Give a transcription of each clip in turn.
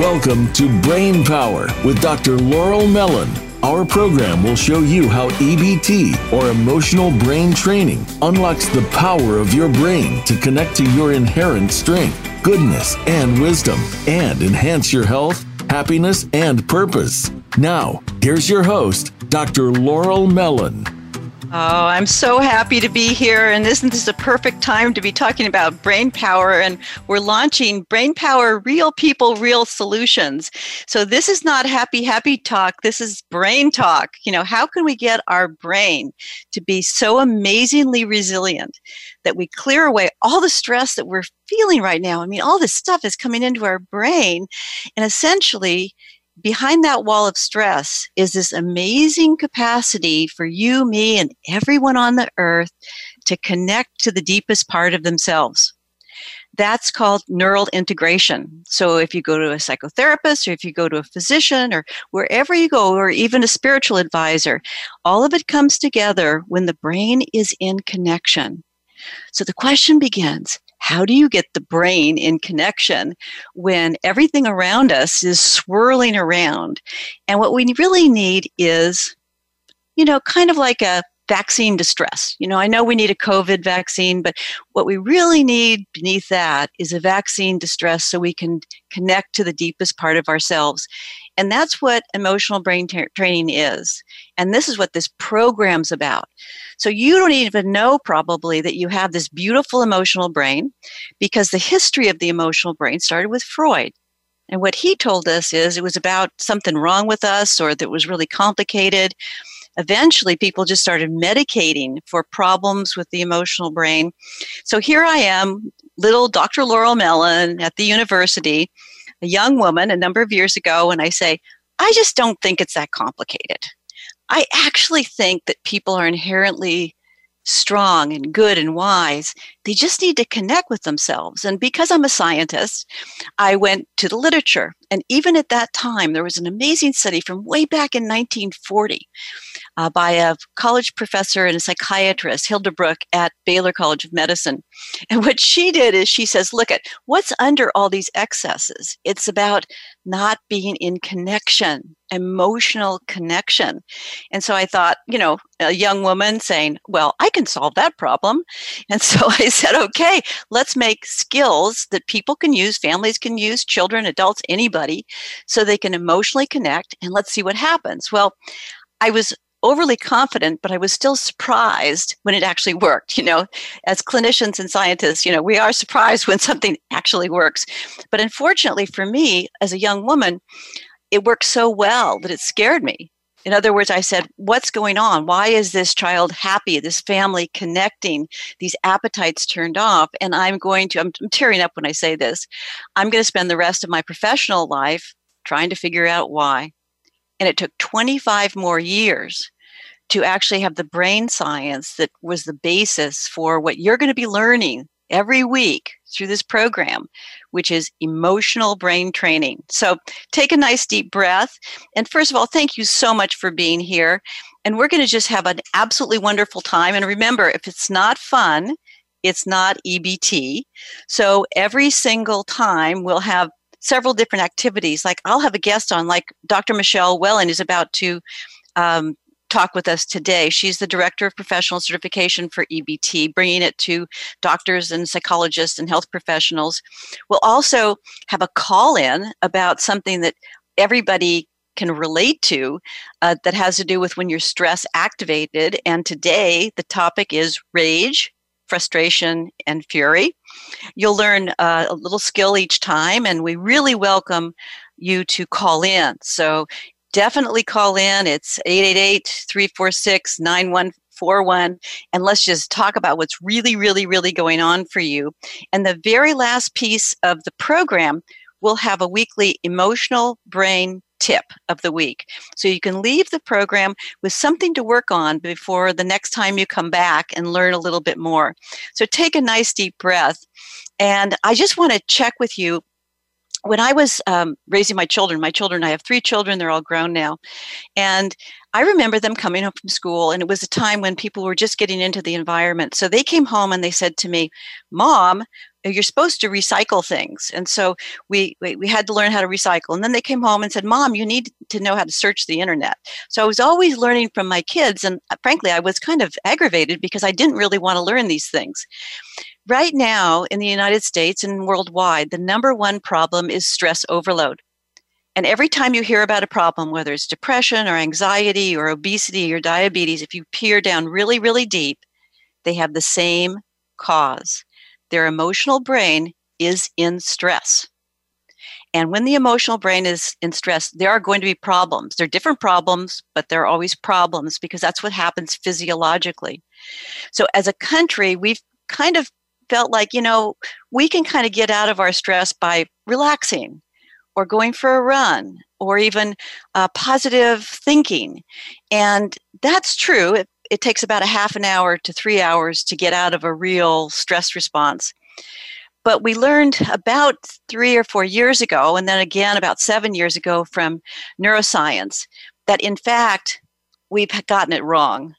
Welcome to Brain Power with Dr. Laurel Mellin. Our program will show you how EBT, or emotional brain training, unlocks the power of your brain to connect to your inherent strength, goodness, and wisdom, and enhance your health, happiness, and purpose. Now, here's your host, Dr. Laurel Mellin. Oh, I'm so happy to be here. And isn't this a perfect time to be talking about brain power? And we're launching Brain Power Real People, Real Solutions. So this is not happy, happy talk. This is brain talk. You know, how can we get our brain to be so amazingly resilient that we clear away all the stress that we're feeling right now? I mean, all this stuff is coming into our brain. And essentially, behind that wall of stress is this amazing capacity for you, me, and everyone on the earth to connect to the deepest part of themselves. That's called neural integration. So, if you go to a psychotherapist, or if you go to a physician, or wherever you go, or even a spiritual advisor, all of it comes together when the brain is in connection. So, the question begins how do you get the brain in connection when everything around us is swirling around? And what we really need is, you know, kind of like a vaccine distress. You know, I know we need a COVID vaccine, but what we really need beneath that is a vaccine distress so we can connect to the deepest part of ourselves. And that's what emotional brain tra- training is. And this is what this program's about. So you don't even know probably that you have this beautiful emotional brain because the history of the emotional brain started with Freud. And what he told us is it was about something wrong with us or that was really complicated. Eventually, people just started medicating for problems with the emotional brain. So here I am, little Dr. Laurel Mellin at the university, a young woman a number of years ago, and I say, I just don't think it's that complicated. I actually think that people are inherently strong and good and wise. They just need to connect with themselves. And because I'm a scientist, I went to the literature. And even at that time, there was an amazing study from way back in 1940 uh, by a college professor and a psychiatrist, Hilde Bruch, at Baylor College of Medicine. And what she did is she says, look at what's under all these excesses. It's about not being in connection, emotional connection. And so I thought, you know, a young woman saying, well, I can solve that problem. And so I said, okay, let's make skills that people can use, families can use, children, adults, anybody, so they can emotionally connect and let's see what happens. Well, I was overly confident, but I was still surprised when it actually worked. You know, as clinicians and scientists, you know, we are surprised when something actually works. But unfortunately for me, as a young woman, it worked so well that it scared me. In other words, I said, What's going on? Why is this child happy? This family connecting? These appetites turned off? And I'm going to, I'm, I'm tearing up when I say this. I'm going to spend the rest of my professional life trying to figure out why. And it took 25 more years to actually have the brain science that was the basis for what you're going to be learning every week through this program, which is emotional brain training. So take a nice deep breath. And first of all, thank you so much for being here. And we're going to just have an absolutely wonderful time. And remember, if it's not fun, it's not EBT. So every single time we'll have several different activities. Like I'll have a guest on, like Dr. Michele Welling is about to um, talk with us today. She's the Director of Professional Certification for EBT, bringing it to doctors and psychologists and health professionals. We'll also have a call in about something that everybody can relate to uh, that has to do with when you're stress activated. And today, the topic is rage, frustration, and fury. You'll learn uh, a little skill each time, and we really welcome you to call in. So definitely call in. It's 888 346 9141. And let's just talk about what's really, really, really going on for you. And the very last piece of the program will have a weekly emotional brain tip of the week. So you can leave the program with something to work on before the next time you come back and learn a little bit more. So take a nice deep breath. And I just want to check with you when I was um, raising my children, my children, I have three children, they're all grown now. And I remember them coming home from school, and it was a time when people were just getting into the environment. So they came home and they said to me, Mom, you're supposed to recycle things. And so we, we, we had to learn how to recycle. And then they came home and said mom you need to know how to search the internet. So i was always learning from my kids and uh, frankly i was kind of aggravated because i didn't really want to learn these things. Right now in the united states and worldwide the number one problem is stress overload. And every time you hear about a problem, whether it's depression or anxiety or obesity or diabetes, if you peer down really, really deep, they have the same cause. Their emotional brain is in stress. And when the emotional brain is in stress, there are going to be problems. There are different problems, but there are always problems because that's what happens physiologically. So, as a country, we've kind of felt like, you know, we can kind of get out of our stress by relaxing or going for a run or even uh, positive thinking. And that's true. It, it takes about a half an hour to three hours to get out of a real stress response. But we learned about three or four years ago, and then again about seven years ago from neuroscience, that in fact, we've gotten it wrong.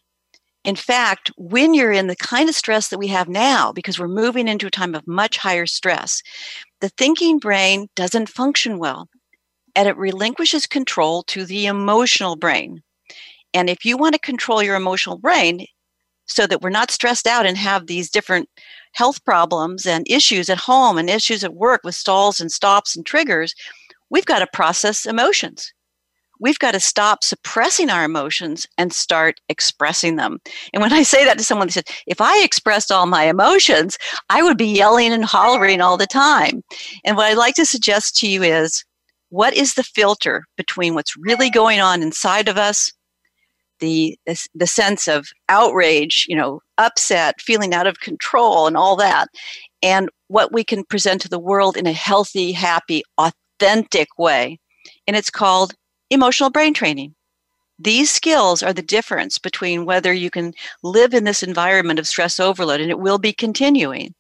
In fact, when you're in the kind of stress that we have now, because we're moving into a time of much higher stress, the thinking brain doesn't function well and it relinquishes control to the emotional brain. And if you want to control your emotional brain so that we're not stressed out and have these different health problems and issues at home and issues at work with stalls and stops and triggers, we've got to process emotions we've got to stop suppressing our emotions and start expressing them. And when I say that to someone, they said, if I expressed all my emotions, I would be yelling and hollering all the time. And what I'd like to suggest to you is what is the filter between what's really going on inside of us? The, the sense of outrage, you know, upset, feeling out of control, and all that, and what we can present to the world in a healthy, happy, authentic way. And it's called emotional brain training. These skills are the difference between whether you can live in this environment of stress overload, and it will be continuing,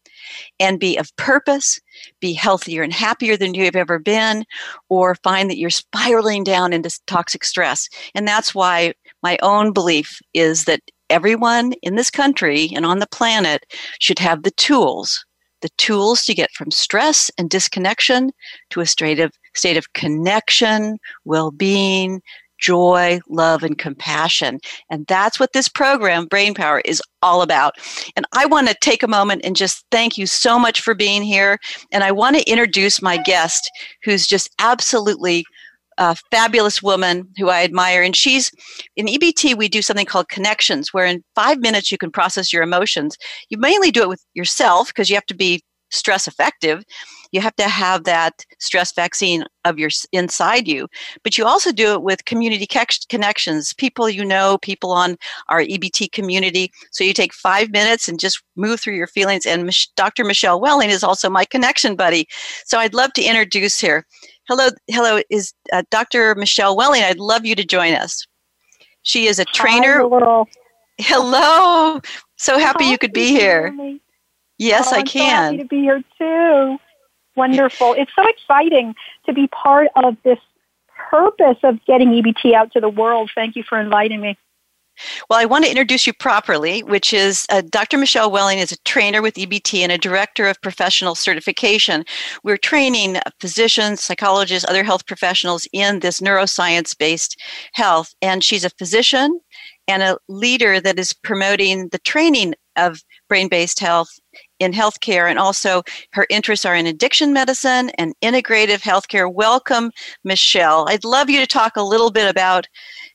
and be of purpose, be healthier and happier than you've ever been, or find that you're spiraling down into toxic stress. And that's why my own belief is that everyone in this country and on the planet should have the tools the tools to get from stress and disconnection to a state of state of connection, well-being, joy, love, and compassion. And that's what this program, Brain Power, is all about. And I want to take a moment and just thank you so much for being here. And I want to introduce my guest, who's just absolutely a fabulous woman who I admire. And she's in EBT, we do something called connections, where in five minutes you can process your emotions. You mainly do it with yourself because you have to be stress effective you have to have that stress vaccine of your inside you but you also do it with community connections people you know people on our ebt community. So you take five minutes and just move through your feelings and dr michele welling is also my connection buddy. So i'd love to introduce her. Hello hello is uh, dr michele welling i'd love you to join us. She is a trainer. Hi, hello. So happy you could be here. Yes, oh, I can. So happy to be here too. Wonderful. It's so exciting to be part of this purpose of getting EBT out to the world. Thank you for inviting me. Well, I want to introduce you properly, which is uh, Dr. Michele Welling is a trainer with EBT and a director of professional certification. We're training physicians, psychologists, other health professionals in this neuroscience based health. And she's a physician and a leader that is promoting the training of brain based health in healthcare, and also her interests are in addiction medicine and integrative healthcare. Welcome, Michele. I'd love you to talk a little bit about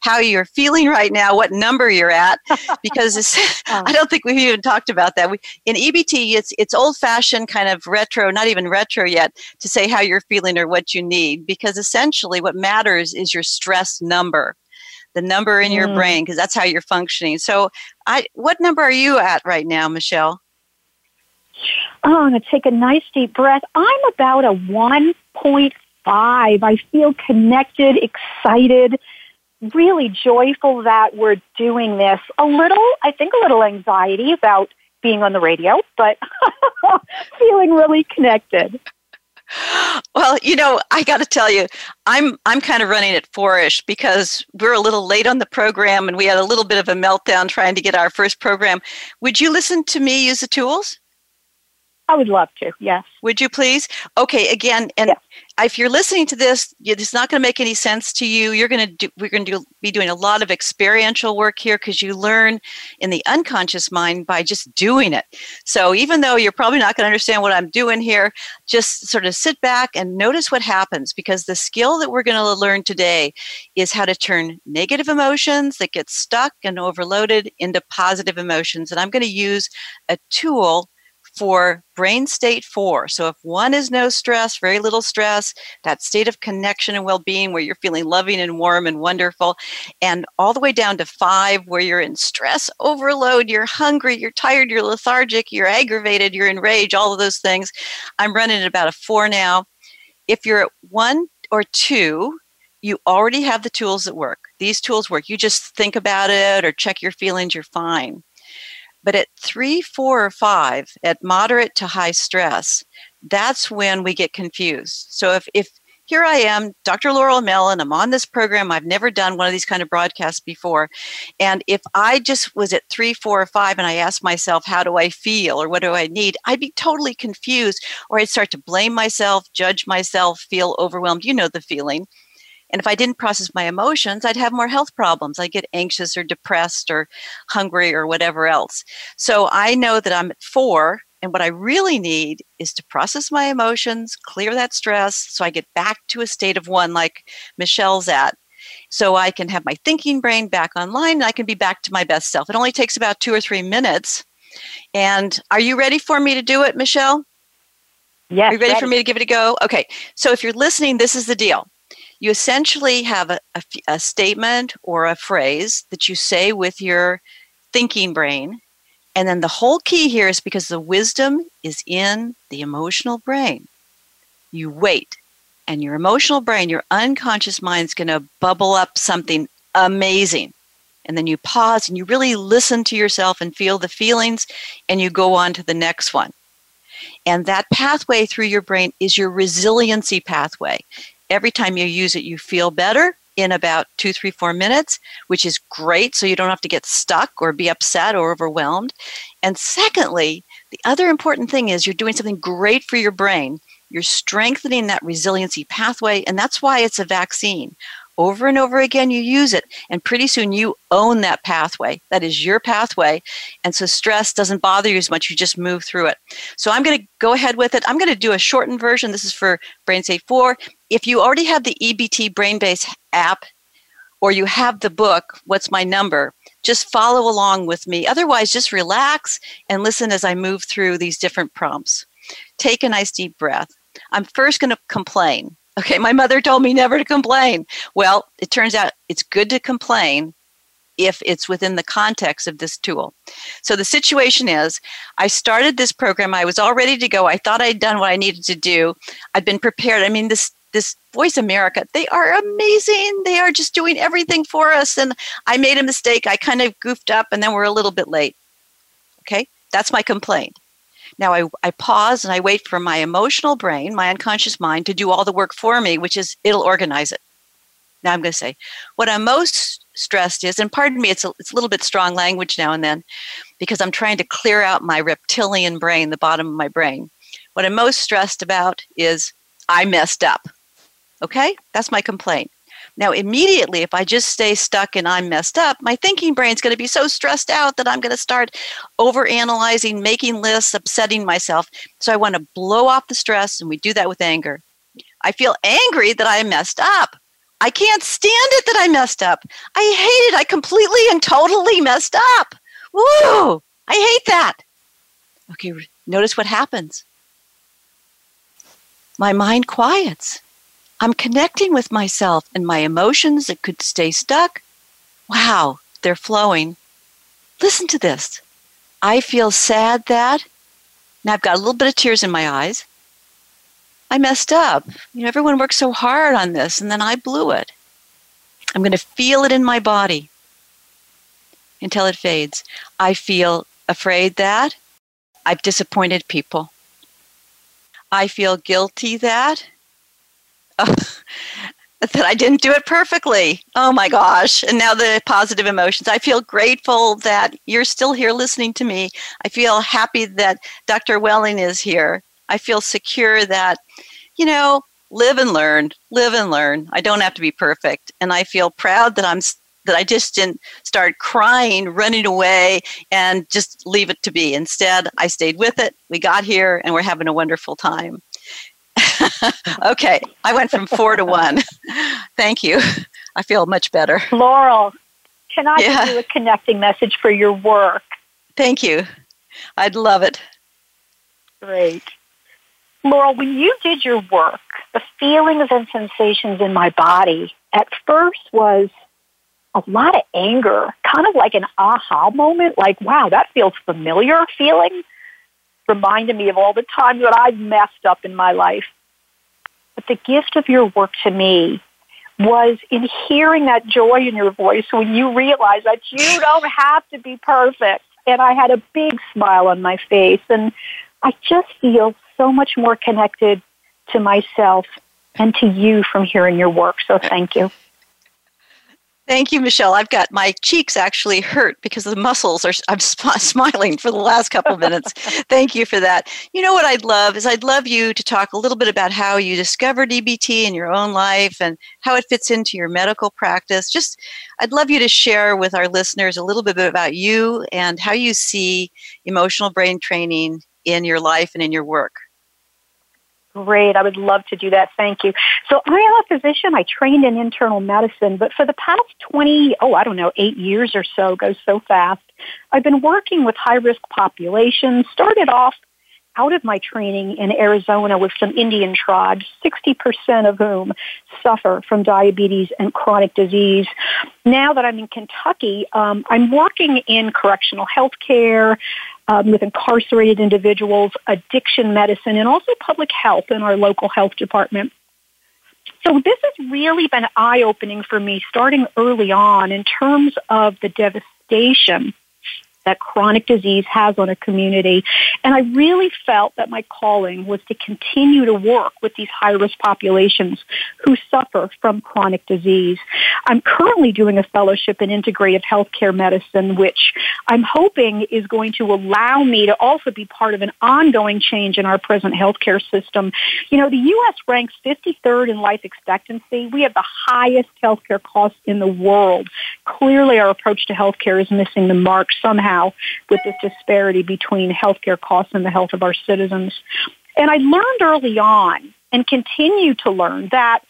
how you're feeling right now, what number you're at, because oh. I don't think we've even talked about that. We, in EBT, it's it's old fashioned, kind of retro, not even retro yet, to say how you're feeling or what you need, because essentially what matters is your stress number the number in your mm. brain because that's how you're functioning. So, I what number are you at right now, Michele? Oh, I'm going to take a nice deep breath. I'm about a 1.5. I feel connected, excited, really joyful that we're doing this. A little, I think, a little anxiety about being on the radio, but feeling really connected. Well, you know, I got to tell you, I'm I'm kind of running at fourish because we're a little late on the program and we had a little bit of a meltdown trying to get our first program. Would you listen to me use the tools? I would love to. Yes. Would you please? Okay. Again, and yes. if you're listening to this, it's not going to make any sense to you. You're going to do. We're going to do, be doing a lot of experiential work here because you learn in the unconscious mind by just doing it. So even though you're probably not going to understand what I'm doing here, just sort of sit back and notice what happens because the skill that we're going to learn today is how to turn negative emotions that get stuck and overloaded into positive emotions. And I'm going to use a tool for brain state four. So, if one is no stress, very little stress, that state of connection and well being where you're feeling loving and warm and wonderful, and all the way down to five where you're in stress overload, you're hungry, you're tired, you're lethargic, you're aggravated, you're in rage, all of those things. I'm running at about a four now. If you're at one or two, you already have the tools that work. These tools work. You just think about it or check your feelings, you're fine. But at three, four, or five, at moderate to high stress, that's when we get confused. So if, if here I am, Dr. Laurel Mellin, I'm on this program. I've never done one of these kind of broadcasts before. And if I just was at three, four, or five and I asked myself, how do I feel or what do I need? I'd be totally confused or I'd start to blame myself, judge myself, feel overwhelmed. You know the feeling. And if I didn't process my emotions, I'd have more health problems. I'd get anxious or depressed or hungry or whatever else. So I know that I'm at four. And what I really need is to process my emotions, clear that stress, so I get back to a state of one like Michele's at. So I can have my thinking brain back online and I can be back to my best self. It only takes about two or three minutes. And are you ready for me to do it, Michele? Yes. Are you ready, ready, for me to give it a go? Okay. So if you're listening, this is the deal you essentially have a, a, a statement or a phrase that you say with your thinking brain. And then the whole key here is because the wisdom is in the emotional brain. You wait, and your emotional brain, your unconscious mind is going to bubble up something amazing. And then you pause and you really listen to yourself and feel the feelings, and you go on to the next one. And that pathway through your brain is your resiliency pathway every time you use it, you feel better in about two, three, four minutes, which is great. So you don't have to get stuck or be upset or overwhelmed. And secondly, the other important thing is you're doing something great for your brain. You're strengthening that resiliency pathway, and that's why it's a vaccine over and over again you use it and pretty soon you own that pathway that is your pathway and so stress doesn't bother you as much you just move through it so i'm going to go ahead with it i'm going to do a shortened version this is for brain state 4 if you already have the ebt brainbase app or you have the book what's my number just follow along with me otherwise just relax and listen as i move through these different prompts take a nice deep breath i'm first going to complain Okay, my mother told me never to complain. Well, it turns out it's good to complain if it's within the context of this tool. So the situation is I started this program, I was all ready to go. I thought I'd done what I needed to do. I'd been prepared. I mean, this this Voice America, they are amazing. They are just doing everything for us. And I made a mistake. I kind of goofed up and then we're a little bit late. Okay, that's my complaint. Now I, I pause and I wait for my emotional brain, my unconscious mind, to do all the work for me, which is it'll organize it. Now I'm going to say, what I'm most stressed is, and pardon me, it's a, it's a little bit strong language now and then because I'm trying to clear out my reptilian brain, the bottom of my brain. What I'm most stressed about is I messed up. Okay? That's my complaint. Now, immediately, if I just stay stuck and I'm messed up, my thinking brain's going to be so stressed out that I'm going to start over analyzing, making lists, upsetting myself. So I want to blow off the stress, and we do that with anger. I feel angry that I messed up. I can't stand it that I messed up. I hate it. I completely and totally messed up. Woo! I hate that. Okay, notice what happens. My mind quiets. I'm connecting with myself and my emotions that could stay stuck. Wow, they're flowing. Listen to this. I feel sad that, now I've got a little bit of tears in my eyes. I messed up. You know, everyone worked so hard on this, and then I blew it. I'm going to feel it in my body until it fades. I feel afraid that I've disappointed people. I feel guilty that that I didn't do it perfectly. Oh my gosh. And now the positive emotions. I feel grateful that you're still here listening to me. I feel happy that Dr. Welling is here. I feel secure that, you know, live and learn, live and learn. I don't have to be perfect. And I feel proud that I'm that I just didn't start crying, running away, and just leave it to be. Instead, I stayed with it. We got here and we're having a wonderful time. okay, I went from four to one. Thank you. I feel much better. Laurel, can I yeah. give you a connecting message for your work? Thank you. I'd love it. Great. Laurel, when you did your work, the feelings and sensations in my body at first was a lot of anger, kind of like an aha moment, like, wow, that feels familiar feeling. Reminded me of all the times that I've messed up in my life. But the gift of your work to me was in hearing that joy in your voice when you realize that you don't have to be perfect. And I had a big smile on my face. And I just feel so much more connected to myself and to you from hearing your work. So thank you. Thank you, Michele. I've got my cheeks actually hurt because the muscles are. I'm smiling for the last couple of minutes. Thank you for that. You know what I'd love is I'd love you to talk a little bit about how you discovered EBT in your own life and how it fits into your medical practice. Just, I'd love you to share with our listeners a little bit about you and how you see emotional brain training in your life and in your work. Great. I would love to do that. Thank you. So I am a physician. I trained in internal medicine, but for the past 20, oh, I don't know, eight years or so, goes so fast, I've been working with high risk populations, started off out of my training in Arizona with some Indian tribes, 60% of whom suffer from diabetes and chronic disease. Now that I'm in Kentucky, um, I'm working in correctional health care, um, with incarcerated individuals, addiction medicine, and also public health in our local health department. So this has really been eye opening for me starting early on in terms of the devastation that chronic disease has on a community. And I really felt that my calling was to continue to work with these high risk populations who suffer from chronic disease. I'm currently doing a fellowship in integrative healthcare medicine, which I'm hoping is going to allow me to also be part of an ongoing change in our present healthcare system. You know, the U.S. ranks 53rd in life expectancy. We have the highest healthcare costs in the world. Clearly, our approach to healthcare is missing the mark somehow now with this disparity between healthcare costs and the health of our citizens. And I learned early on and continue to learn that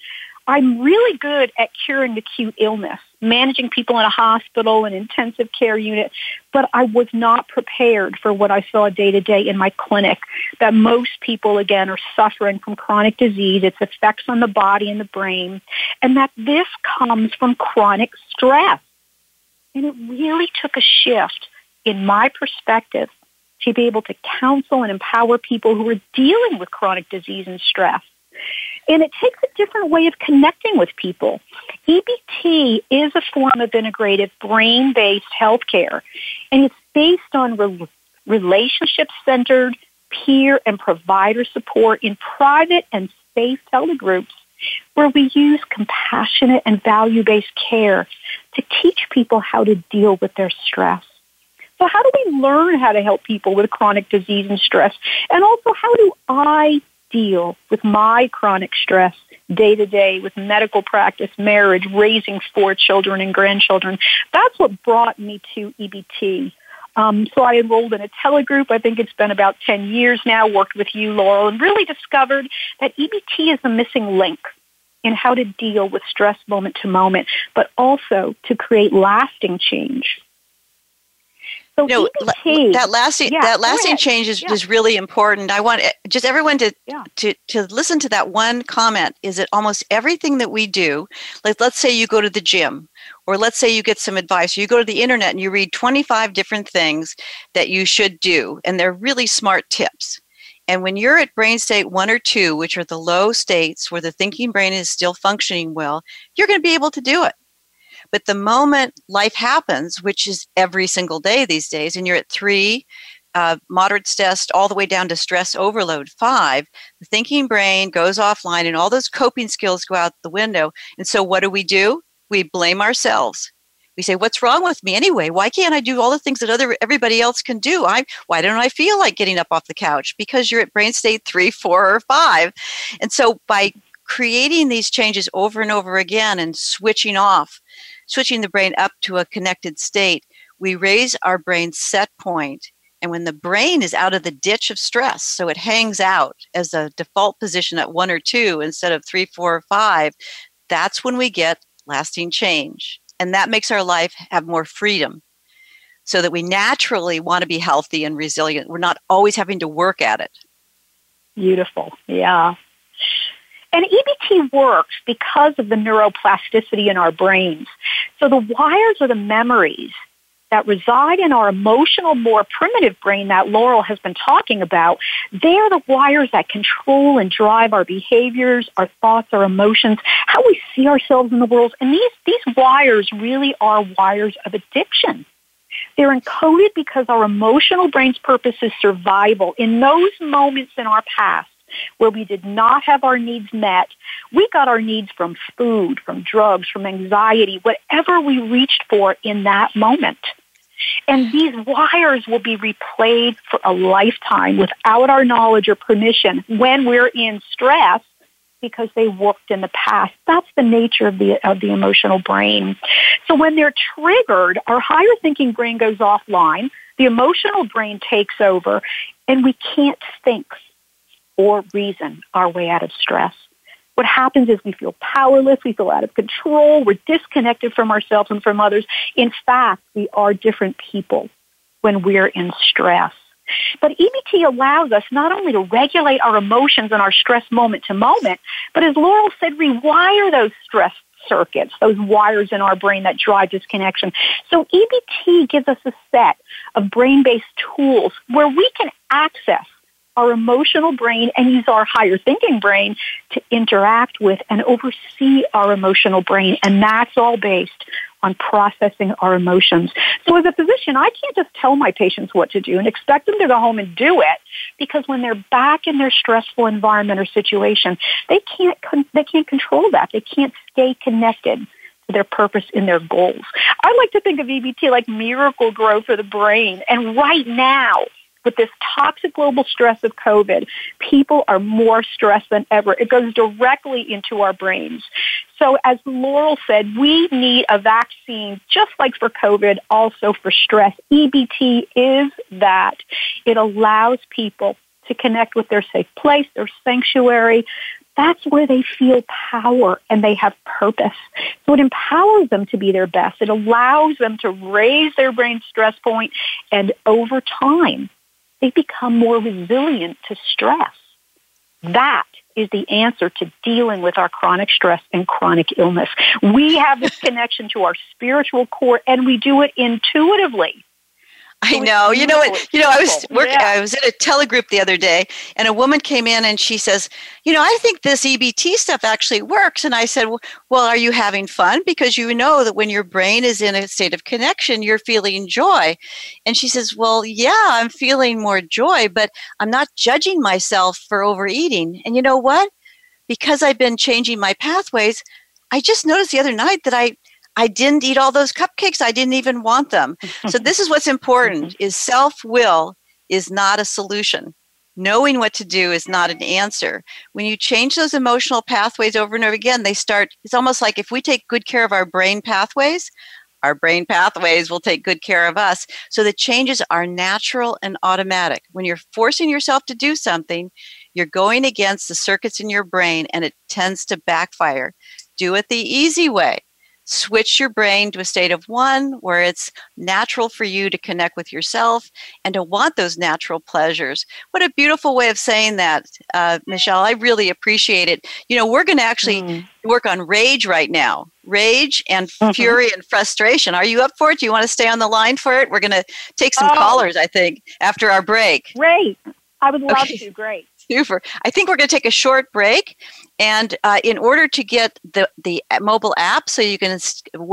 I'm really good at curing acute illness, managing people in a hospital and intensive care unit, but I was not prepared for what I saw day to day in my clinic, that most people, again, are suffering from chronic disease, its effects on the body and the brain, and that this comes from chronic stress. And it really took a shift in my perspective, to be able to counsel and empower people who are dealing with chronic disease and stress. And it takes a different way of connecting with people. EBT is a form of integrative brain-based healthcare, and it's based on re- relationship-centered peer and provider support in private and safe telegroups where we use compassionate and value-based care to teach people how to deal with their stress. So how do we learn how to help people with chronic disease and stress? And also, how do I deal with my chronic stress day to day with medical practice, marriage, raising four children and grandchildren? That's what brought me to EBT. Um, so I enrolled in a telegroup. I think it's been about 10 years now, worked with you, Laurel, and really discovered that EBT is the missing link in how to deal with stress moment to moment, but also to create lasting change. So no, EBT, that lasting yeah, that lasting change is, yeah. is really important. I want eh, just everyone to, yeah. to to listen to that one comment. Is that almost everything that we do? Like let's say you go to the gym, or let's say you get some advice, you go to the internet and you read 25 different things that you should do, and they're really smart tips. And when you're at brain state one or two, which are the low states where the thinking brain is still functioning well, you're going to be able to do it. But the moment life happens, which is every single day these days, and you're at three, uh, moderate stress all the way down to stress overload five, the thinking brain goes offline and all those coping skills go out the window. And so, what do we do? We blame ourselves. We say, "What's wrong with me anyway? Why can't I do all the things that other everybody else can do? I why don't I feel like getting up off the couch? Because you're at brain state three, four, or five. And so, by creating these changes over and over again and switching off, switching the brain up to a connected state, we raise our brain set point. point and when the brain is out of the ditch of stress, so it hangs out as a default position at one or two instead of three, four, or five, that's when we get lasting change. And that makes our life have more freedom so that we naturally want to be healthy and resilient. We're not always having to work at it. Beautiful. Yeah. And EBT works because of the neuroplasticity in our brains. So the wires are the memories that reside in our emotional, more primitive brain that Laurel has been talking about, they're the wires that control and drive our behaviors, our thoughts, our emotions, how we see ourselves in the world. And these, these wires really are wires of addiction. They're encoded because our emotional brain's purpose is survival. In those moments in our past, where we did not have our needs met, we got our needs from food, from drugs, from anxiety, whatever we reached for in that moment. And these wires will be replayed for a lifetime without our knowledge or permission when we're in stress because they worked in the past. That's the nature of the of the emotional brain. So when they're triggered, our higher thinking brain goes offline, the emotional brain takes over, and we can't think or reason our way out of stress what happens is we feel powerless, we feel out of control, we're disconnected from ourselves and from others. In fact, we are different people when we're in stress. But EBT allows us not only to regulate our emotions and our stress moment to moment, but as Laurel said, rewire those stress circuits, those wires in our brain that drive disconnection. So EBT gives us a set of brain-based tools where we can access our emotional brain and use our higher thinking brain to interact with and oversee our emotional brain. And that's all based on processing our emotions. So as a physician, I can't just tell my patients what to do and expect them to go home and do it because when they're back in their stressful environment or situation, they can't, they can't control that. They can't stay connected to their purpose in their goals. I like to think of EBT like Miracle-Gro for the brain. And right now, with this toxic global stress of COVID, people are more stressed than ever. It goes directly into our brains. So as Laurel said, we need a vaccine just like for COVID, also for stress. EBT is that. It allows people to connect with their safe place, their sanctuary. That's where they feel power and they have purpose. So it empowers them to be their best. It allows them to raise their brain stress point and over time they become more resilient to stress. That is the answer to dealing with our chronic stress and chronic illness. We have this connection to our spiritual core and we do it intuitively. I know. You know what? You know, I was working. Yeah. I was in a telegroup the other day, and a woman came in and she says, "You know, I think this EBT stuff actually works." And I said, "Well, are you having fun? Because you know that when your brain is in a state of connection, you're feeling joy." And she says, "Well, yeah, I'm feeling more joy, but I'm not judging myself for overeating." And you know what? Because I've been changing my pathways, I just noticed the other night that I I didn't eat all those cupcakes. I didn't even want them. so this is what's important mm-hmm. is self-will is not a solution. Knowing what to do is not an answer. When you change those emotional pathways over and over again, they start it's almost like if we take good care of our brain pathways, our brain pathways will take good care of us. So the changes are natural and automatic. When you're forcing yourself to do something, you're going against the circuits in your brain and it tends to backfire. Do it the easy way switch your brain to a state of one where it's natural for you to connect with yourself and to want those natural pleasures. What a beautiful way of saying that, uh, Michele. I really appreciate it. You know, we're going to actually mm. work on rage right now rage and mm-hmm. fury and frustration. Are you up for it? Do you want to stay on the line for it? We're going to take some oh. callers, I think, after our break. Great. I would love okay. to. Great. Super. I think we're going to take a short break And uh, in order to get the, the mobile app so you can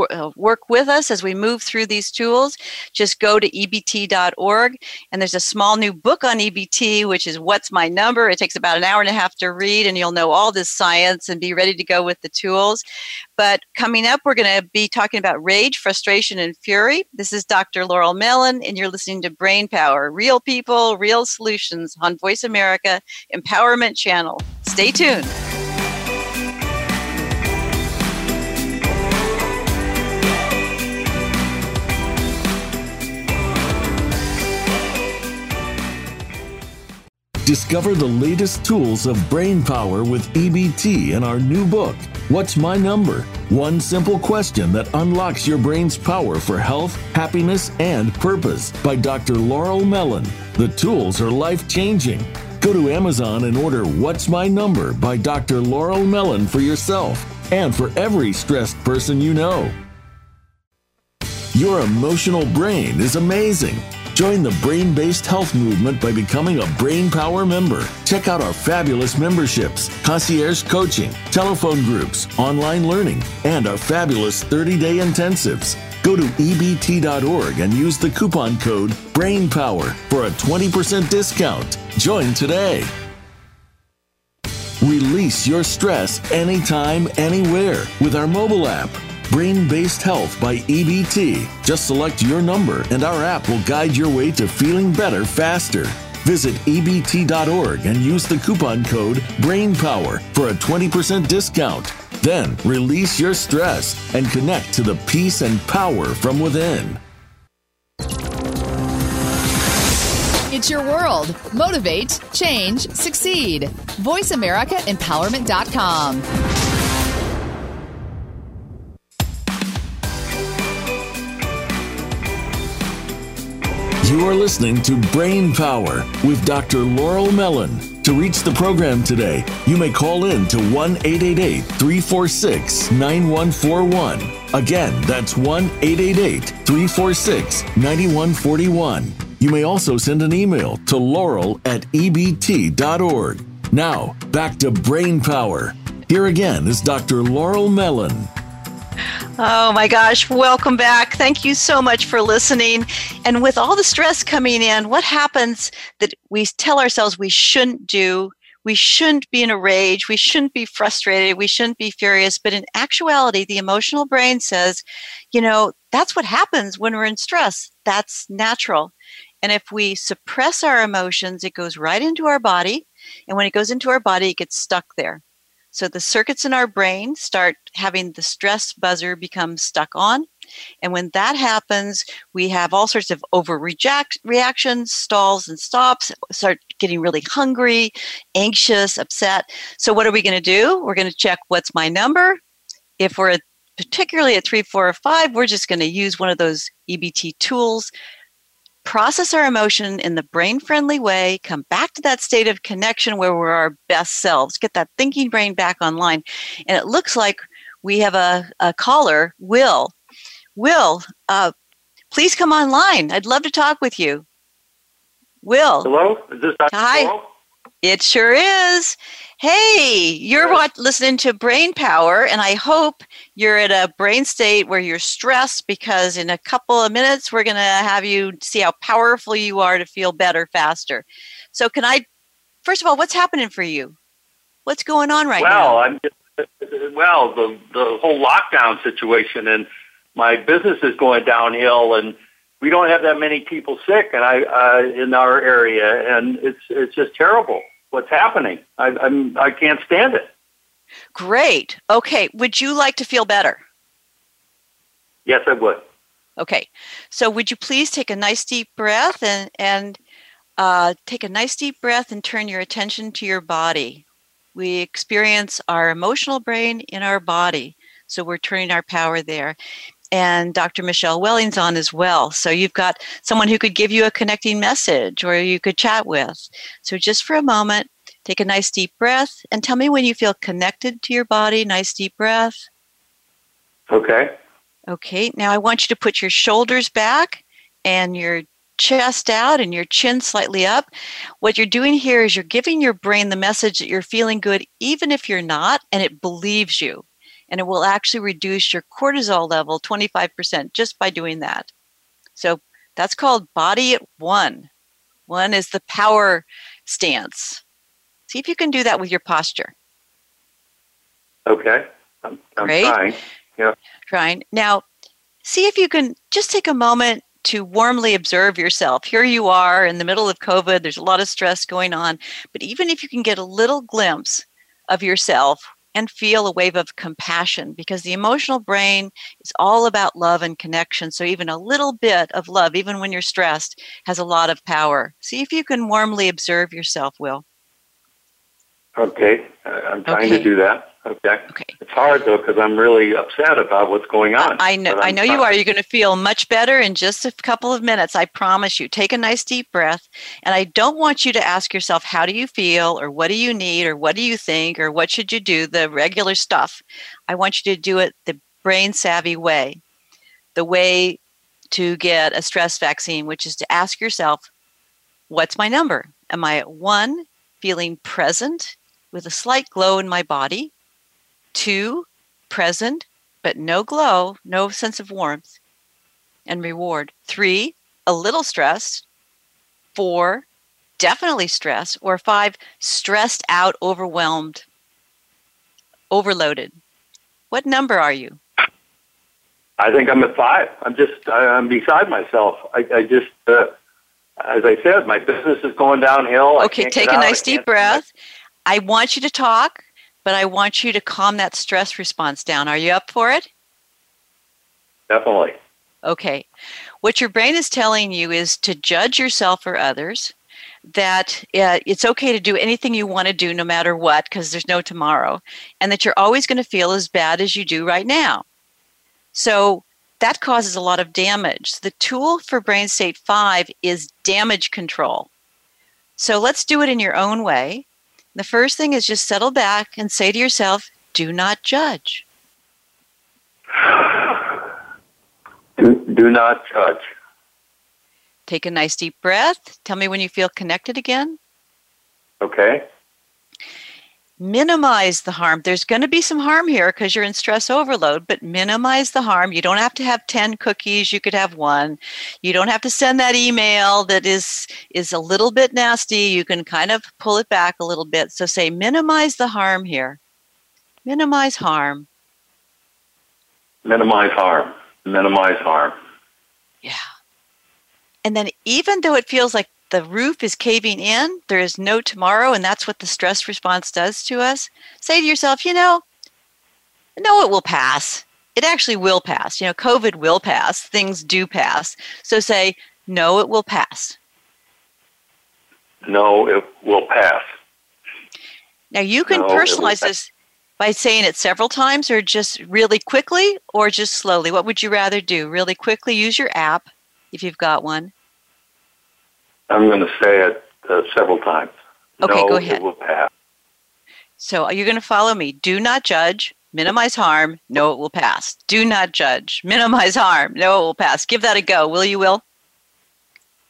uh, work with us as we move through these tools, just go to ebt.org. And there's a small new book on EBT, which is What's My Number? It takes about an hour and a half to read, and you'll know all this science and be ready to go with the tools. But coming up, we're going to be talking about rage, frustration, and fury. This is Dr. Laurel Mellin, and you're listening to Brain Power Real People, Real Solutions on Voice America Empowerment Channel. Stay tuned. Discover the latest tools of brain power with EBT in our new book, What's My Number? One simple question that unlocks your brain's power for health, happiness, and purpose by Dr. Laurel Mellin. The tools are life changing. Go to Amazon and order What's My Number by Dr. Laurel Mellin for yourself and for every stressed person you know. Your emotional brain is amazing. Join the brain based health movement by becoming a Brain Power member. Check out our fabulous memberships, concierge coaching, telephone groups, online learning, and our fabulous 30 day intensives. Go to EBT.org and use the coupon code BRAINPOWER for a 20% discount. Join today. Release your stress anytime, anywhere with our mobile app. Brain Based Health by EBT. Just select your number and our app will guide your way to feeling better faster. Visit EBT.org and use the coupon code BRAINPOWER for a 20% discount. Then release your stress and connect to the peace and power from within. It's your world. Motivate, change, succeed. VoiceAmericaEmpowerment.com. You are listening to Brain Power with Dr. Laurel Mellin. To reach the program today, you may call in to 1 888 346 9141. Again, that's 1 888 346 9141. You may also send an email to laurel at ebt.org. Now, back to Brain Power. Here again is Dr. Laurel Mellin. Oh my gosh, welcome back. Thank you so much for listening. And with all the stress coming in, what happens that we tell ourselves we shouldn't do? We shouldn't be in a rage. We shouldn't be frustrated. We shouldn't be furious. But in actuality, the emotional brain says, you know, that's what happens when we're in stress. That's natural. And if we suppress our emotions, it goes right into our body. And when it goes into our body, it gets stuck there. So the circuits in our brain start having the stress buzzer become stuck on. And when that happens, we have all sorts of over reactions, stalls and stops, start getting really hungry, anxious, upset. So, what are we going to do? We're going to check what's my number. If we're particularly at three, four, or five, we're just going to use one of those EBT tools process our emotion in the brain friendly way, come back to that state of connection where we're our best selves, get that thinking brain back online. And it looks like we have a, a caller, Will. Will, uh, please come online. I'd love to talk with you. Will. Hello? Is this Dr. Hi. It sure is. Hey, you're what, listening to Brain Power, and I hope you're at a brain state where you're stressed because in a couple of minutes we're going to have you see how powerful you are to feel better faster. So, can I, first of all, what's happening for you? What's going on right well, now? Well, I'm just, well, the the whole lockdown situation, and my business is going downhill, and we don't have that many people sick, and I uh, in our area, and it's it's just terrible what's happening. I, I'm I can't stand it. Great. Okay. Would you like to feel better? Yes, I would. Okay. So would you please take a nice deep breath and and uh, take a nice deep breath and turn your attention to your body. We experience our emotional brain in our body, so we're turning our power there and Dr. Michele Welling's on as well. So you've got someone who could give you a connecting message or you could chat with. So just for a moment, take a nice deep breath and tell me when you feel connected to your body. Nice deep breath. Okay. Okay. Now I want you to put your shoulders back and your chest out and your chin slightly up. What you're doing here is you're giving your brain the message that you're feeling good, even if you're not, and it believes you. And it will actually reduce your cortisol level 25% just by doing that. So that's called body at one. One is the power stance. See if you can do that with your posture. Okay. I'm, I'm Great. trying. Yeah. Trying. Now, see if you can just take a moment to warmly observe yourself. Here you are in the middle of COVID, there's a lot of stress going on, but even if you can get a little glimpse of yourself and feel a wave of compassion, because the emotional brain is all about love and connection. So even a little bit of love, even when you're stressed, has a lot of power. See if you can warmly observe yourself, Will. Okay. I'm trying Okay. to do that. Okay. Okay. It's hard though because I'm really upset about what's going on. I know I know you are. You're going to feel much better in just a couple of minutes. I promise you. Take a nice deep breath. And I don't want you to ask yourself how do you feel or what do you need or what do you think or what should you do, the regular stuff. I want you to do it the brain savvy way. The way to get a stress vaccine, which is to ask yourself, what's my number? Am I at 1 feeling present with a slight glow in my body? 2 present but no glow, no sense of warmth and reward. Three, a little stressed. Four, definitely stressed. Or five, stressed out, overwhelmed, overloaded. What number are you? I think I'm at five. I'm just, I'm beside myself. I, I just, uh, as I said, my business is going downhill. Okay, take a out. Nice deep breath. I want you to talk, but I want you to calm that stress response down. Are you up for it? Definitely. Okay. What your brain is telling you is to judge yourself or others, that uh, it's okay to do anything you want to do no matter what, because there's no tomorrow, and that you're always going to feel as bad as you do right now. So that causes a lot of damage. The tool for Brain State 5 is damage control. So let's do it in your own way. The first thing is just settle back and say to yourself, do not judge. Do, do not judge. Take a nice deep breath. Tell me when you feel connected again. Okay. Minimize the harm. There's going to be some harm here because you're in stress overload, but minimize the harm. You don't have to have 10 cookies, you could have one. You don't have to send that email that is is a little bit nasty. You can kind of pull it back a little bit. So say minimize the harm here. Minimize harm. Minimize harm. Minimize harm. Yeah. And then, even though it feels like the roof is caving in, there is no tomorrow, and that's what the stress response does to us. Say to yourself, you know, no, it will pass. It actually will pass. You know, COVID will pass. Things do pass. So say, no, it will pass. No, it will pass. Now, you can No, personalize this by saying it several times or just really quickly or just slowly. What would you rather do? Really quickly, use your app if you've got one. I'm going to say it uh, several times. Okay, no, go ahead. It will pass. So are you going to follow me? Do not judge, minimize harm, no, it will pass. Do not judge, minimize harm, no, it will pass. Give that a go, will you, Will?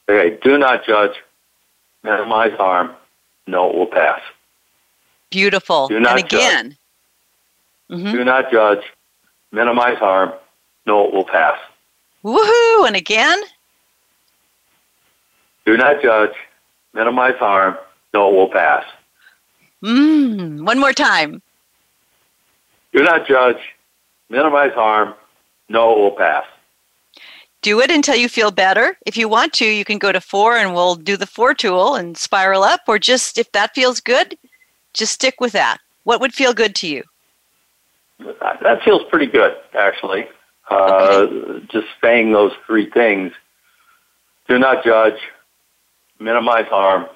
Okay. Do not judge. Minimize harm. No, it will pass. Beautiful. Do not and again. hmm Do not judge. Minimize harm. No, it will pass. Woohoo! And again. Do not judge. Minimize harm. No, it will pass. Mm, one more time. Do not judge. Minimize harm. No, it will pass. Do it until you feel better. If you want to, you can go to four and we'll do the four tool and spiral up, or just if that feels good, just stick with that. What would feel good to you? That that feels pretty good, actually. Uh, Just saying those three things. Do not judge. Minimize harm.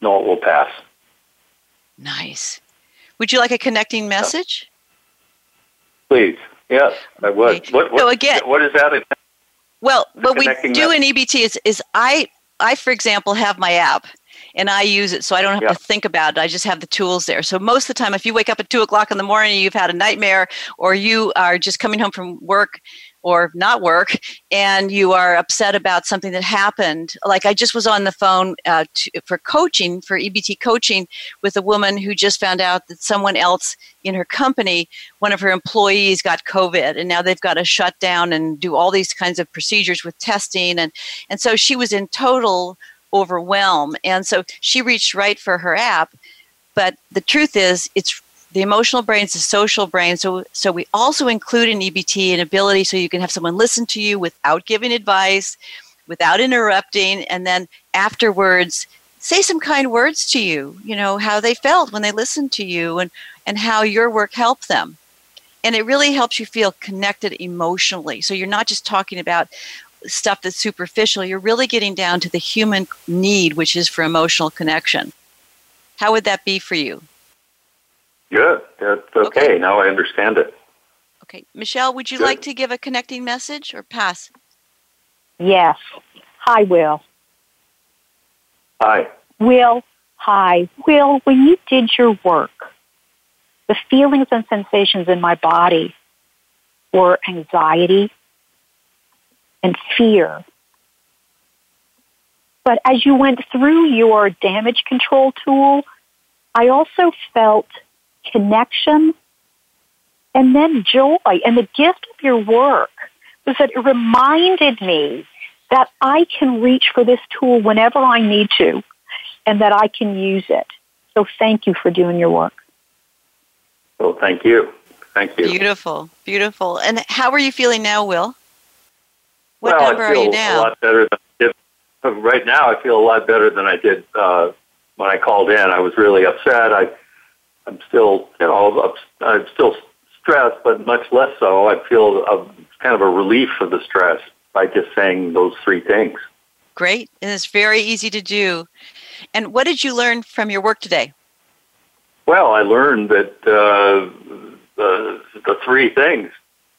No, it will pass. Nice. Would you like a connecting message? Please. Yes, I would. Okay. What, what, So again- what is that? Well, The what we do in EBT is, is I, I, for example, have my app and I use it so I don't have Yeah. to think about it. I just have the tools there. So most of the time, if you wake up at two o'clock in the morning, you've had a nightmare, or you are just coming home from work, or not work and you are upset about something that happened. Like i just was on the phone uh, to, for coaching for ebt coaching with a woman who just found out that someone else in her company one of her employees got covid and now they've got to shut down and do all these kinds of procedures with testing and and so she was in total overwhelm. And so she reached right for her app but the truth is it's the emotional brain is the social brain. So, so we also include in EBT an ability so you can have someone listen to you without giving advice, without interrupting, and then afterwards say some kind words to you. You know how they felt when they listened to you, and and how your work helped them. And it really helps you feel connected emotionally. So you're not just talking about stuff that's superficial. You're really getting down to the human need, which is for emotional connection. How would that be for you? Good. That's okay. okay. Now I understand it. Okay. Michele, would you Good. like to give a connecting message or pass? Yes. Hi, Will. Hi. Will, hi. Will, when you did your work, the feelings and sensations in my body were anxiety and fear. But as you went through your damage control tool, I also felt connection, and then joy. And the gift of your work was that it reminded me that I can reach for this tool whenever I need to and that I can use it. So thank you for doing your work. Well, thank you. Thank you. Beautiful, beautiful. And how are you feeling now, Will? What well, number I feel are you now? A lot better than I did. Right now, I feel a lot better than I did uh, when I called in. I was really upset. I I'm still, you know, I'm still stressed, but much less so. I feel a, kind of a relief of the stress by just saying those three things. Great, and it's very easy to do. And what did you learn from your work today? Well, I learned that uh, the, the three things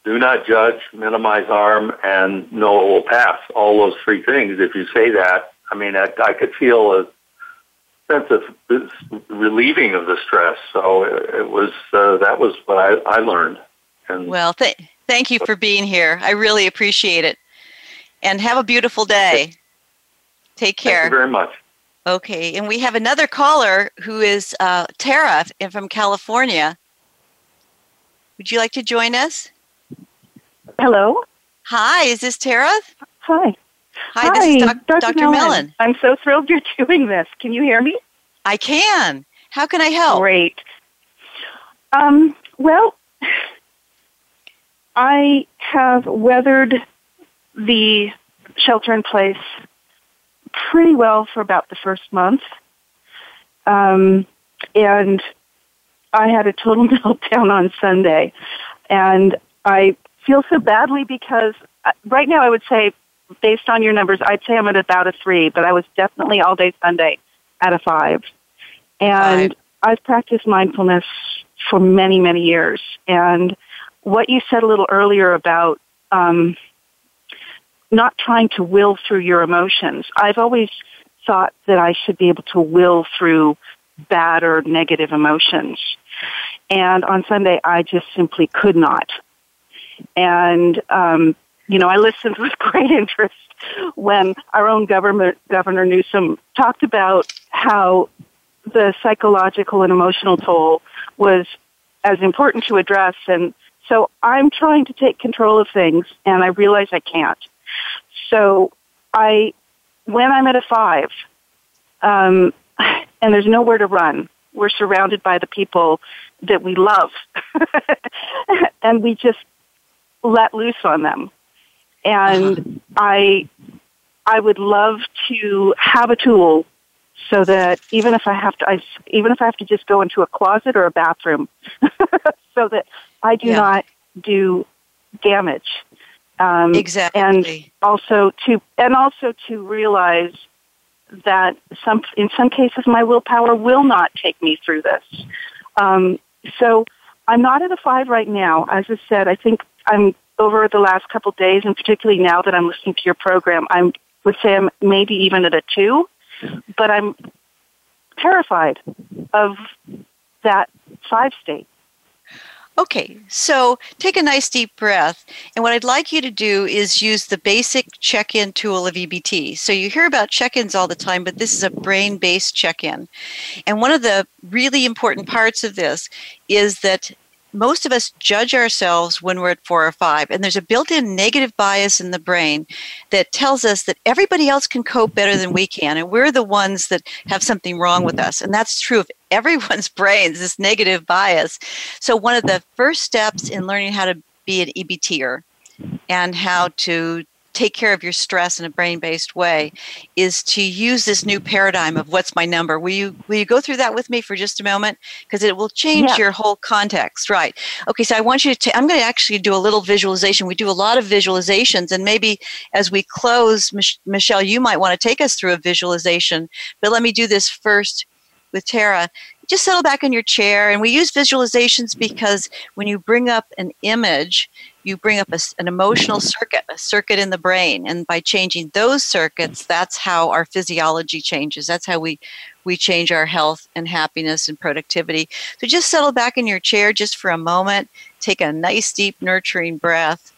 do not judge, minimize harm, and know it will pass. All those three things, if you say that, I mean, I, I could feel a sense of relieving of the stress. So it was uh, that was what I, I learned. And well, th- thank you for being here. I really appreciate it. And have a beautiful day. Take care. Thank you very much. Okay, and we have another caller who is uh, Tara from California. Would you like to join us? Hello. Hi, is this Tara? Hi. Hi, Hi, this is doc- Dr. Dr. Mellin. Mellin. I'm so thrilled you're doing this. Can you hear me? I can. How can I help? Great. Um, well, I have weathered the shelter in place pretty well for about the first month. Um, and I had a total meltdown on Sunday. And I feel so badly because uh, right now I would say based on your numbers, I'd say I'm at about a three, but I was definitely all day Sunday at a five. And five. I've practiced mindfulness for many, many years. And what you said a little earlier about um, not trying to will through your emotions, I've always thought that I should be able to will through bad or negative emotions. And on Sunday, I just simply could not. And um, you know, I listened with great interest when our own government, Governor Newsom talked about how the psychological and emotional toll was as important to address. And so I'm trying to take control of things and I realize I can't. So I, when I'm at a five, um, and there's nowhere to run, we're surrounded by the people that we love and we just let loose on them and uh-huh. I I would love to have a tool so that even if I have to, I, even if I have to just go into a closet or a bathroom, so that I do yeah. not do damage. Um, exactly. And also to and also to realize that some in some cases my willpower will not take me through this. Um, so I'm not at a five right now. As I said, I think I'm over the last couple days, and particularly now that I'm listening to your program, I would say I'm maybe even at a two, but I'm terrified of that five state. Okay, so take a nice deep breath. And what I'd like you to do is use the basic check in tool of EBT. So you hear about check ins all the time, but this is a brain based check in. And one of the really important parts of this is that most of us judge ourselves when we're at four or five, and there's a built in negative bias in the brain that tells us that everybody else can cope better than we can, and we're the ones that have something wrong with us. And that's true of everyone's brains, this negative bias. So, one of the first steps in learning how to be an EBTer and how to take care of your stress in a brain-based way is to use this new paradigm of what's my number. Will you will you go through that with me for just a moment because it will change yeah. your whole context, right? Okay, so I want you to I'm going to actually do a little visualization. We do a lot of visualizations and maybe as we close Mich- Michele you might want to take us through a visualization, but let me do this first with Tara just settle back in your chair. And we use visualizations because when you bring up an image, you bring up a, an emotional circuit, a circuit in the brain. And by changing those circuits, that's how our physiology changes. That's how we, we change our health and happiness and productivity. So just settle back in your chair just for a moment. Take a nice, deep, nurturing breath.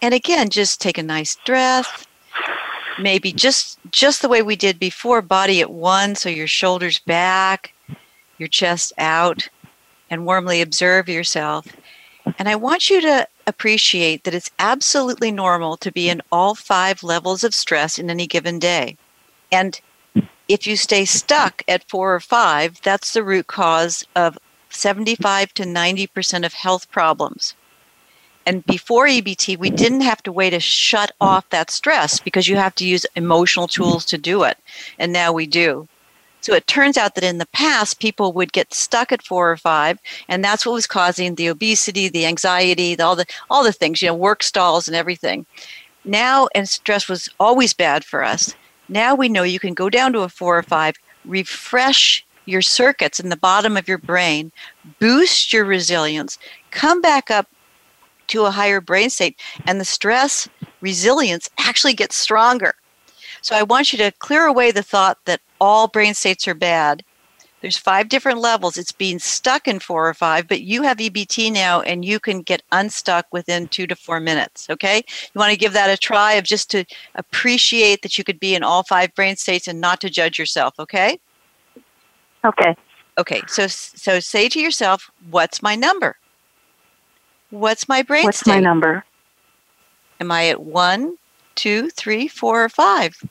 And again, just take a nice breath. Maybe just just the way we did before, body at one, so your shoulders back, your chest out, and warmly observe yourself. And I want you to appreciate that it's absolutely normal to be in all five levels of stress in any given day. And if you stay stuck at four or five, that's the root cause of 75 to 90% of health problems. And before EBT, we didn't have to wait to shut off that stress because you have to use emotional tools to do it. And now we do. So it turns out that in the past, people would get stuck at four or five, and that's what was causing the obesity, the anxiety, the, all the all the things, you know, work stalls and everything. Now, and stress was always bad for us. Now we know you can go down to a four or five, refresh your circuits in the bottom of your brain, boost your resilience, come back up to a higher brain state, and the stress resilience actually gets stronger. So I want you to clear away the thought that all brain states are bad. There's five different levels. It's being stuck in four or five, but you have EBT now and you can get unstuck within two to four minutes. Okay? You want to give that a try of just to appreciate that you could be in all five brain states and not to judge yourself. Okay? Okay. Okay. So so say to yourself, what's my number? What's my brain state? What's state? my number? Am I at one, two, three, four, or five?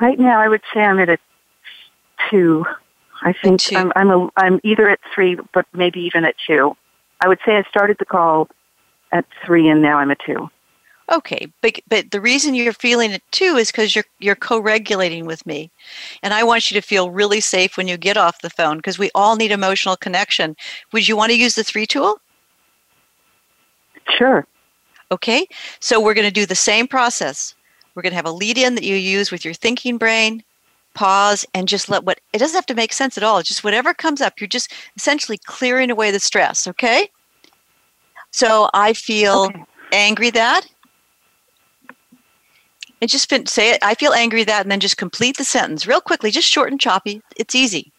Right now, I would say I'm at a two. I think two. I'm I'm, a, I'm either at three, but maybe even at two. I would say I started the call at three, and now I'm at two. Okay, but but the reason you're feeling it too is because you're you're co-regulating with me, and I want you to feel really safe when you get off the phone because we all need emotional connection. Would you want to use the three tool? Sure. Okay, so we're going to do the same process. We're going to have a lead in that you use with your thinking brain, pause, and just let what it doesn't have to make sense at all. Just whatever comes up, you're just essentially clearing away the stress, okay? So I feel Okay. angry that. And just fin- say it. I feel angry that, and then just complete the sentence real quickly, just short and choppy. It's easy.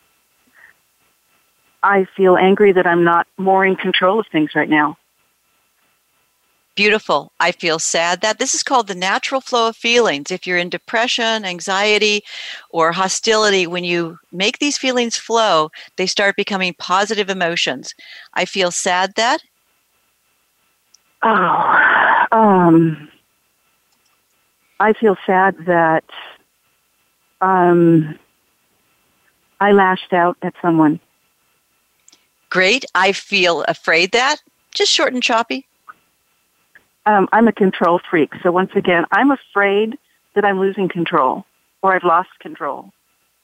I feel angry that I'm not more in control of things right now. Beautiful. I feel sad that this is called the natural flow of feelings. If you're in depression, anxiety, or hostility, when you make these feelings flow, they start becoming positive emotions. I feel sad that. Oh, um, I feel sad that um, I lashed out at someone. Great. I feel afraid that. Just short and choppy. Um, I'm a control freak, so once again, I'm afraid that I'm losing control or I've lost control.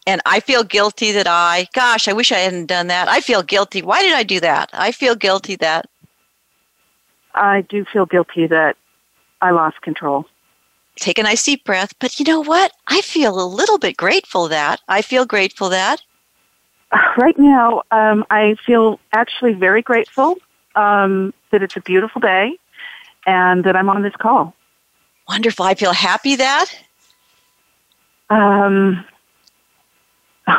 And I feel guilty that I, gosh, I wish I hadn't done that. I feel guilty. Why did I do that? I feel guilty that. I do feel guilty that I lost control. Take a nice deep breath. But you know what? I feel a little bit grateful that. I feel grateful that. Right now, um, I feel actually very grateful um, that it's a beautiful day and that I'm on this call. Wonderful. I feel happy that. Um,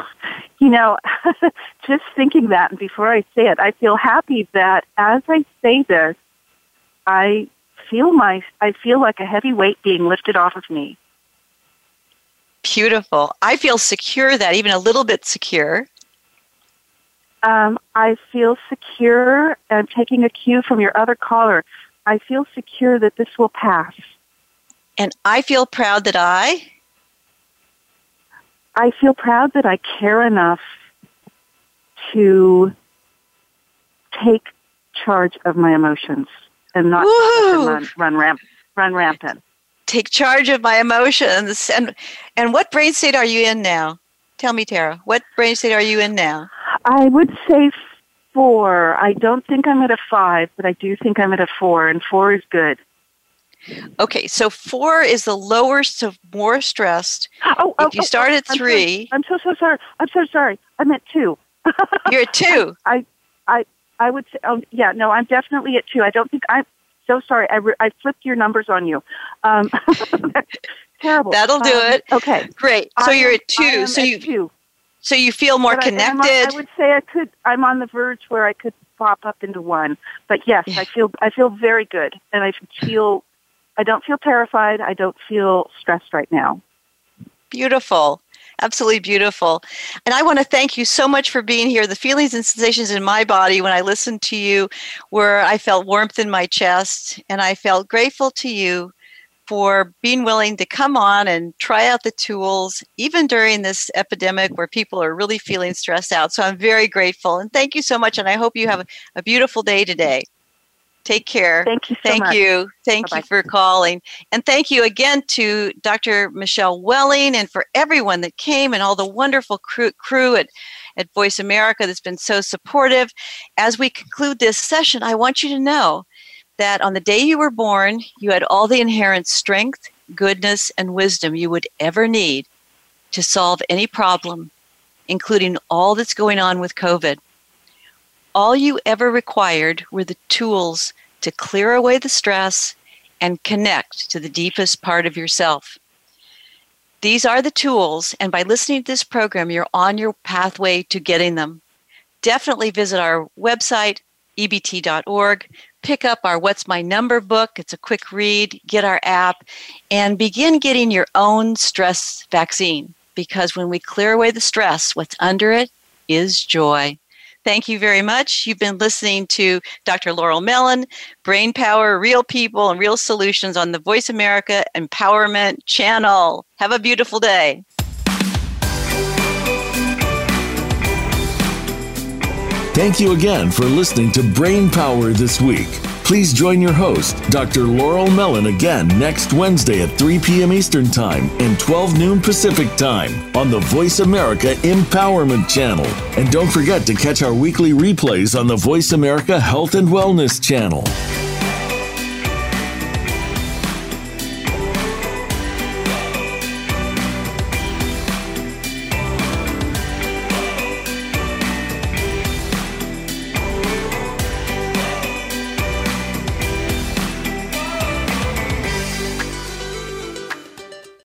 you know, just thinking that, and before I say it, I feel happy that as I say this, I feel my, I feel like a heavy weight being lifted off of me. Beautiful. I feel secure that, even a little bit secure. Um, I feel secure, and taking a cue from your other caller, I feel secure that this will pass. And I feel proud that I I feel proud that I care enough to take charge of my emotions and not run run, ramp, run rampant. Take charge of my emotions. And and what brain state are you in now? Tell me, Tara. What brain state are you in now? I would say four. I don't think I'm at a five, but I do think I'm at a four, and four is good. Okay, so four is the lowest so more stressed. Oh, oh if you oh, start oh, at three, I'm so, I'm so so sorry. I'm so sorry. I'm at two. you're at two. I, I, I would say. Oh, yeah. No, I'm definitely at two. I don't think I'm. So sorry. I, re- I flipped your numbers on you. Um, terrible. That'll do um, it. Okay. Great. So I you're at two. So at you two. So you feel more But connected. I, I would say I could. I'm on the verge where I could pop up into one. But yes, I feel. I feel very good, and I feel. I don't feel terrified. I don't feel stressed right now. Beautiful. Absolutely beautiful. And I want to thank you so much for being here. The feelings and sensations in my body when I listened to you were I felt warmth in my chest and I felt grateful to you for being willing to come on and try out the tools, even during this epidemic where people are really feeling stressed out. So I'm very grateful. And thank you so much. And I hope you have a, beautiful day today. Take care. Thank you so thank much. you. Thank Bye-bye. you for calling. And thank you again to Dr. Michele Welling and for everyone that came and all the wonderful crew, crew at, at Voice America that's been so supportive. As we conclude this session, I want you to know that on the day you were born, you had all the inherent strength, goodness, and wisdom you would ever need to solve any problem, including all that's going on with COVID. All you ever required were the tools to clear away the stress and connect to the deepest part of yourself. These are the tools, and by listening to this program, you're on your pathway to getting them. Definitely visit our website, ebt.org, pick up our What's My Number book. It's a quick read, get our app, and begin getting your own stress vaccine. Because when we clear away the stress, what's under it is joy. Thank you very much. You've been listening to Dr. Laurel Mellin, Brain Power, Real People, and Real Solutions on the Voice America Empowerment Channel. Have a beautiful day. Thank you again for listening to Brain Power this week. Please join your host, Dr. Laurel Mellin, again next Wednesday at 3 p.m. Eastern Time and 12 noon Pacific Time on the Voice America Empowerment Channel. And don't forget to catch our weekly replays on the Voice America Health and Wellness Channel.